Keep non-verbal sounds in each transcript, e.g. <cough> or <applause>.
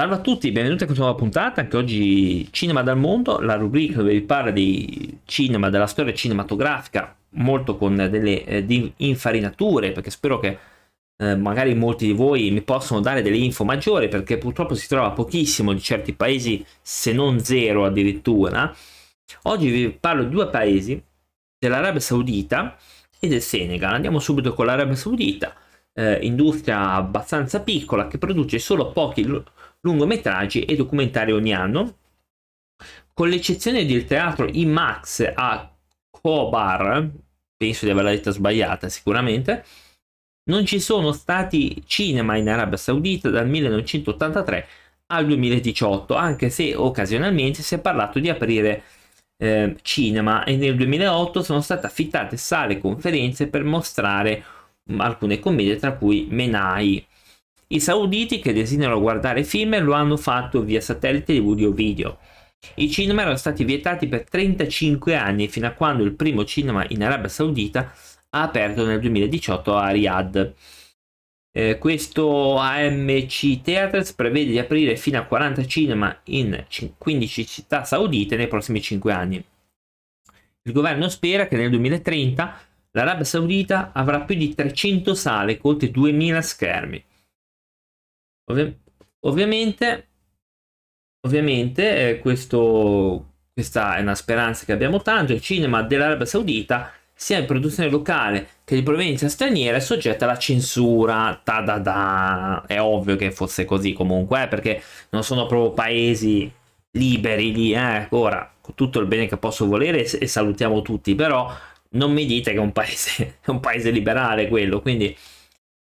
Salve a tutti, benvenuti a questa nuova puntata, anche oggi Cinema dal Mondo, la rubrica dove vi parla di cinema, della storia cinematografica, molto con delle eh, infarinature, perché spero che eh, magari molti di voi mi possono dare delle info maggiori, perché purtroppo si trova pochissimo di certi paesi, se non zero addirittura. Oggi vi parlo di due paesi, dell'Arabia Saudita e del Senegal. Andiamo subito con l'Arabia Saudita, eh, industria abbastanza piccola che produce solo pochi lungometraggi e documentari ogni anno, con l'eccezione del teatro IMAX a Khobar, penso di averla detta sbagliata sicuramente, non ci sono stati cinema in Arabia Saudita dal 1983 al 2018, anche se occasionalmente si è parlato di aprire eh, cinema. E nel 2008 sono state affittate sale e conferenze per mostrare alcune commedie, tra cui Menai, i sauditi che desiderano guardare film lo hanno fatto via satellite di audio video. I cinema erano stati vietati per 35 anni fino a quando il primo cinema in Arabia Saudita ha aperto nel 2018 a Riyadh. Eh, questo AMC Theatres prevede di aprire fino a 40 cinema in 15 città saudite nei prossimi 5 anni. Il governo spera che nel 2030 l'Arabia Saudita avrà più di 300 sale con oltre 2000 schermi. Ovvi- ovviamente, ovviamente eh, questo, questa è una speranza che abbiamo tanto. Il cinema dell'Arabia Saudita, sia in produzione locale che di provenienza straniera, è soggetta alla censura. Ta da da. È ovvio che fosse così comunque, eh, perché non sono proprio paesi liberi lì. Eh. Ora, con tutto il bene che posso volere, e salutiamo tutti, però non mi dite che è un paese, <laughs> è un paese liberale quello, quindi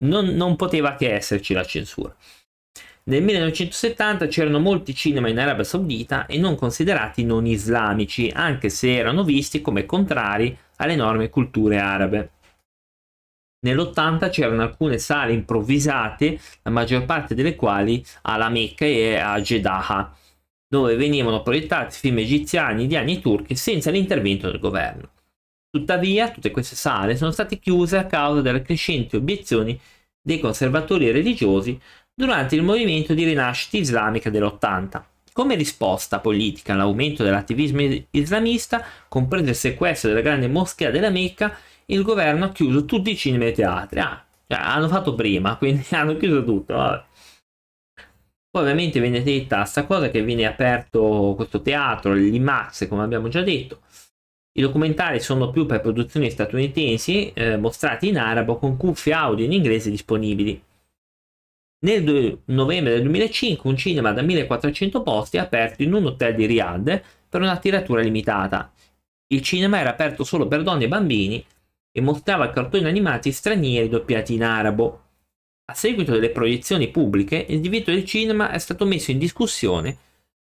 non, non poteva che esserci la censura. Nel 1970 c'erano molti cinema in Arabia Saudita e non considerati non islamici, anche se erano visti come contrari alle enormi culture arabe. Nell'80 c'erano alcune sale improvvisate, la maggior parte delle quali alla Mecca e a Jeddah, dove venivano proiettati film egiziani, indiani e turchi senza l'intervento del governo. Tuttavia, tutte queste sale sono state chiuse a causa delle crescenti obiezioni dei conservatori religiosi durante il movimento di rinascita islamica dell'80. Come risposta politica all'aumento dell'attivismo islamista, compreso il sequestro della grande moschea della Mecca, il governo ha chiuso tutti i cinema e i teatri. Ah, cioè, hanno fatto prima, <laughs> quindi hanno chiuso tutto. Vabbè. Poi ovviamente viene detta questa cosa che viene aperto questo teatro, l'IMAX, come abbiamo già detto. I documentari sono più per produzioni statunitensi, eh, mostrati in arabo con cuffie audio in inglese disponibili. Nel novembre del 2005 un cinema da 1400 posti è aperto in un hotel di Riyadh per una tiratura limitata. Il cinema era aperto solo per donne e bambini e mostrava cartoni animati stranieri doppiati in arabo. A seguito delle proiezioni pubbliche, il divieto del cinema è stato messo in discussione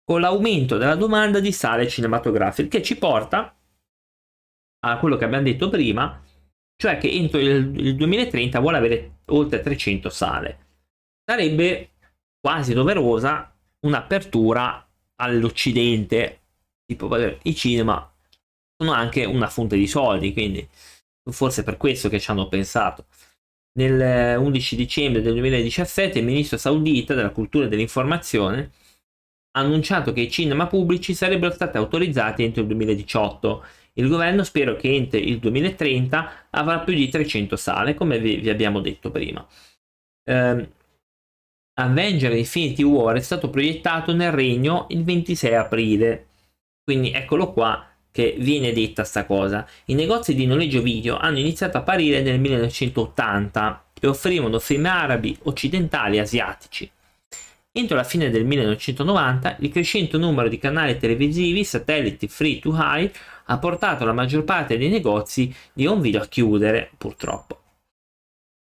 con l'aumento della domanda di sale cinematografiche, che ci porta a quello che abbiamo detto prima, cioè che entro il, il 2030 vuole avere oltre 300 sale sarebbe quasi doverosa un'apertura all'Occidente, tipo i cinema sono anche una fonte di soldi, quindi forse per questo che ci hanno pensato. Nel 11 dicembre del 2017 il ministro saudita della cultura e dell'informazione ha annunciato che i cinema pubblici sarebbero stati autorizzati entro il 2018. Il governo spero che entro il 2030 avrà più di 300 sale, come vi, vi abbiamo detto prima. Eh, Avenger Infinity War è stato proiettato nel regno il 26 aprile. Quindi eccolo qua che viene detta sta cosa. I negozi di noleggio video hanno iniziato a apparire nel 1980 e offrivano film arabi, occidentali e asiatici. Entro la fine del 1990 il crescente numero di canali televisivi satelliti free to high ha portato la maggior parte dei negozi di home video a chiudere, purtroppo.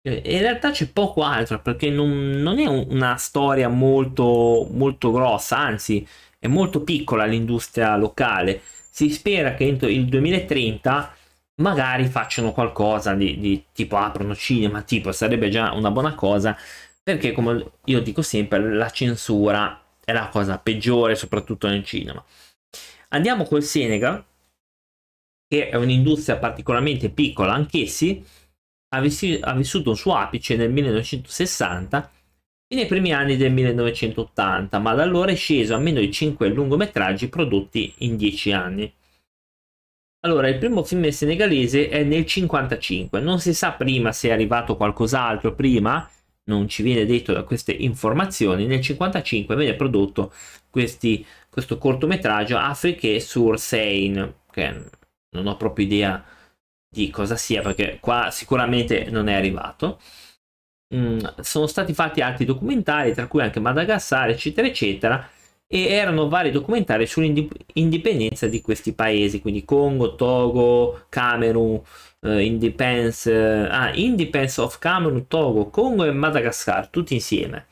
Eh, in realtà c'è poco altro perché non, non è una storia molto, molto grossa, anzi è molto piccola l'industria locale. Si spera che entro il 2030 magari facciano qualcosa di, di tipo aprono cinema, tipo sarebbe già una buona cosa perché come io dico sempre la censura è la cosa peggiore soprattutto nel cinema. Andiamo col Senegal che è un'industria particolarmente piccola anch'essi ha, vissuto un suo apice nel 1960 nei primi anni del 1980, ma da allora è sceso a meno di 5 lungometraggi prodotti in 10 anni. Allora, il primo film senegalese è nel 55, non si sa prima se è arrivato qualcos'altro prima, non ci viene detto da queste informazioni, nel 55 viene prodotto questi, questo cortometraggio Afrique sur Seine, che non ho proprio idea di cosa sia perché qua sicuramente non è arrivato. Mm, sono stati fatti altri documentari, tra cui anche Madagascar, eccetera, eccetera, e erano vari documentari sull'indipendenza di questi paesi, quindi Congo, Togo, Camerun, eh, Independence, eh, ah, Independence of Camerun, Togo, Congo e Madagascar, tutti insieme.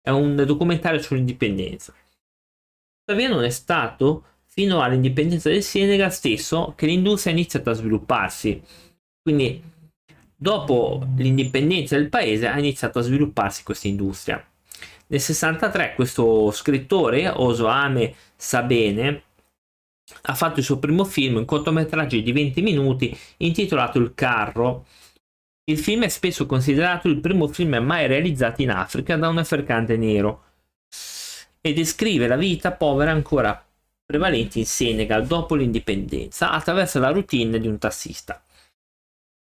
È un documentario sull'indipendenza. Tuttavia non è stato fino all'indipendenza del Senegal stesso che l'industria ha iniziato a svilupparsi. Quindi dopo l'indipendenza del paese ha iniziato a svilupparsi questa industria. Nel 63 questo scrittore, Osoame Sabene, ha fatto il suo primo film, un cortometraggio di 20 minuti intitolato Il carro. Il film è spesso considerato il primo film mai realizzato in Africa da un africante nero e descrive la vita povera ancora prevalente in Senegal dopo l'indipendenza attraverso la routine di un tassista.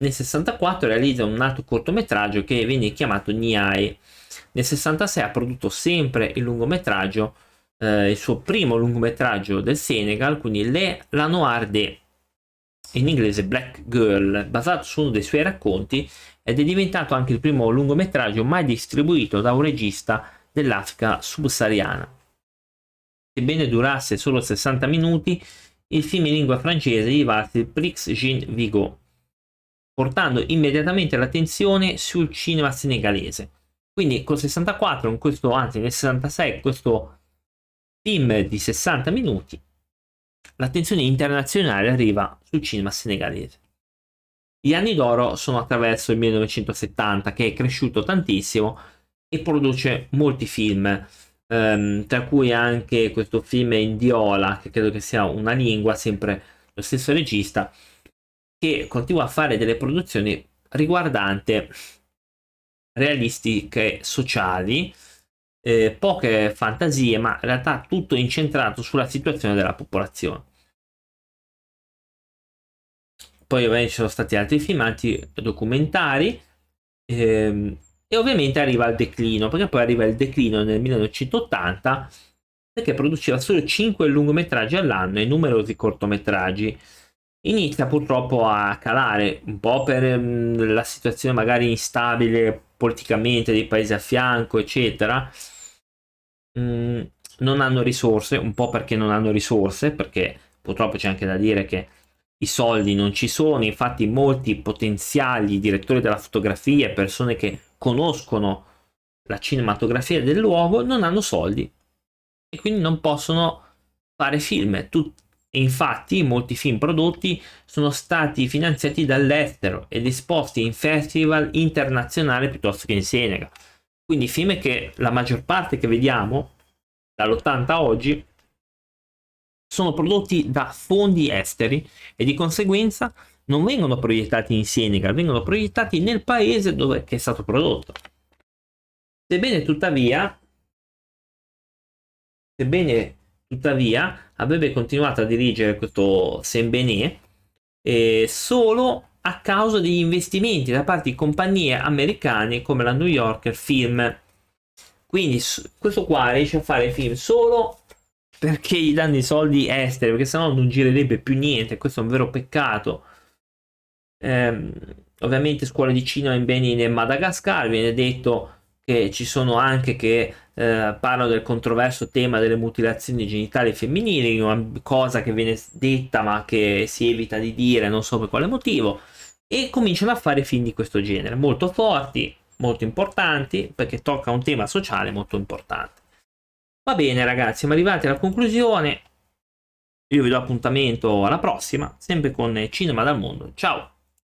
Nel 64 realizza un altro cortometraggio che viene chiamato Niae. Nel 66 ha prodotto sempre il lungometraggio, eh, il suo primo lungometraggio del Senegal, quindi Le La Noir de, in inglese Black Girl, basato su uno dei suoi racconti ed è diventato anche il primo lungometraggio mai distribuito da un regista dell'Africa subsahariana. Sebbene durasse solo 60 minuti, il film in lingua francese gli valse il Prix Jean Vigo, portando immediatamente l'attenzione sul cinema senegalese. Quindi col 64, in questo, anzi nel 66, questo film di 60 minuti, l'attenzione internazionale arriva sul cinema senegalese. Gli anni d'oro sono attraverso il 1970 che è cresciuto tantissimo e produce molti film ehm, tra cui anche questo film Indiola, che credo che sia una lingua, sempre lo stesso regista, che continua a fare delle produzioni riguardanti realistiche sociali, eh, poche fantasie, ma in realtà tutto incentrato sulla situazione della popolazione. Poi ovviamente ci sono stati altri filmati documentari. Ehm, e ovviamente arriva il declino, perché poi arriva il declino nel 1980 perché produceva solo 5 lungometraggi all'anno e numerosi cortometraggi. Inizia purtroppo a calare un po' per mm, la situazione magari instabile politicamente dei paesi a fianco, eccetera. Mm, non hanno risorse, un po' perché non hanno risorse, perché purtroppo c'è anche da dire che i soldi non ci sono, infatti molti potenziali direttori della fotografia, persone che conoscono la cinematografia del luogo, non hanno soldi e quindi non possono fare film. Tut- infatti molti film prodotti sono stati finanziati dall'estero ed esposti in festival internazionali piuttosto che in Senegal. Quindi film che la maggior parte che vediamo dall'80 a oggi sono prodotti da fondi esteri e di conseguenza non vengono proiettati in Senegal, vengono proiettati nel paese dove è stato prodotto. Sebbene tuttavia, sebbene tuttavia avrebbe continuato a dirigere questo Sembené eh, solo a causa degli investimenti da parte di compagnie americane come la New Yorker Film. Quindi questo qua riesce a fare film solo perché gli danno i soldi esteri, perché sennò non girerebbe più niente. Questo è un vero peccato. Ehm, ovviamente scuole di cinema in Benin e Madagascar viene detto che ci sono anche che eh, parlano del controverso tema delle mutilazioni genitali femminili, una cosa che viene detta ma che si evita di dire, non so per quale motivo, e cominciano a fare film di questo genere, molto forti, molto importanti, perché tocca un tema sociale molto importante. Va bene ragazzi, siamo arrivati alla conclusione. Io vi do appuntamento alla prossima, sempre con Cinema dal Mondo. Ciao!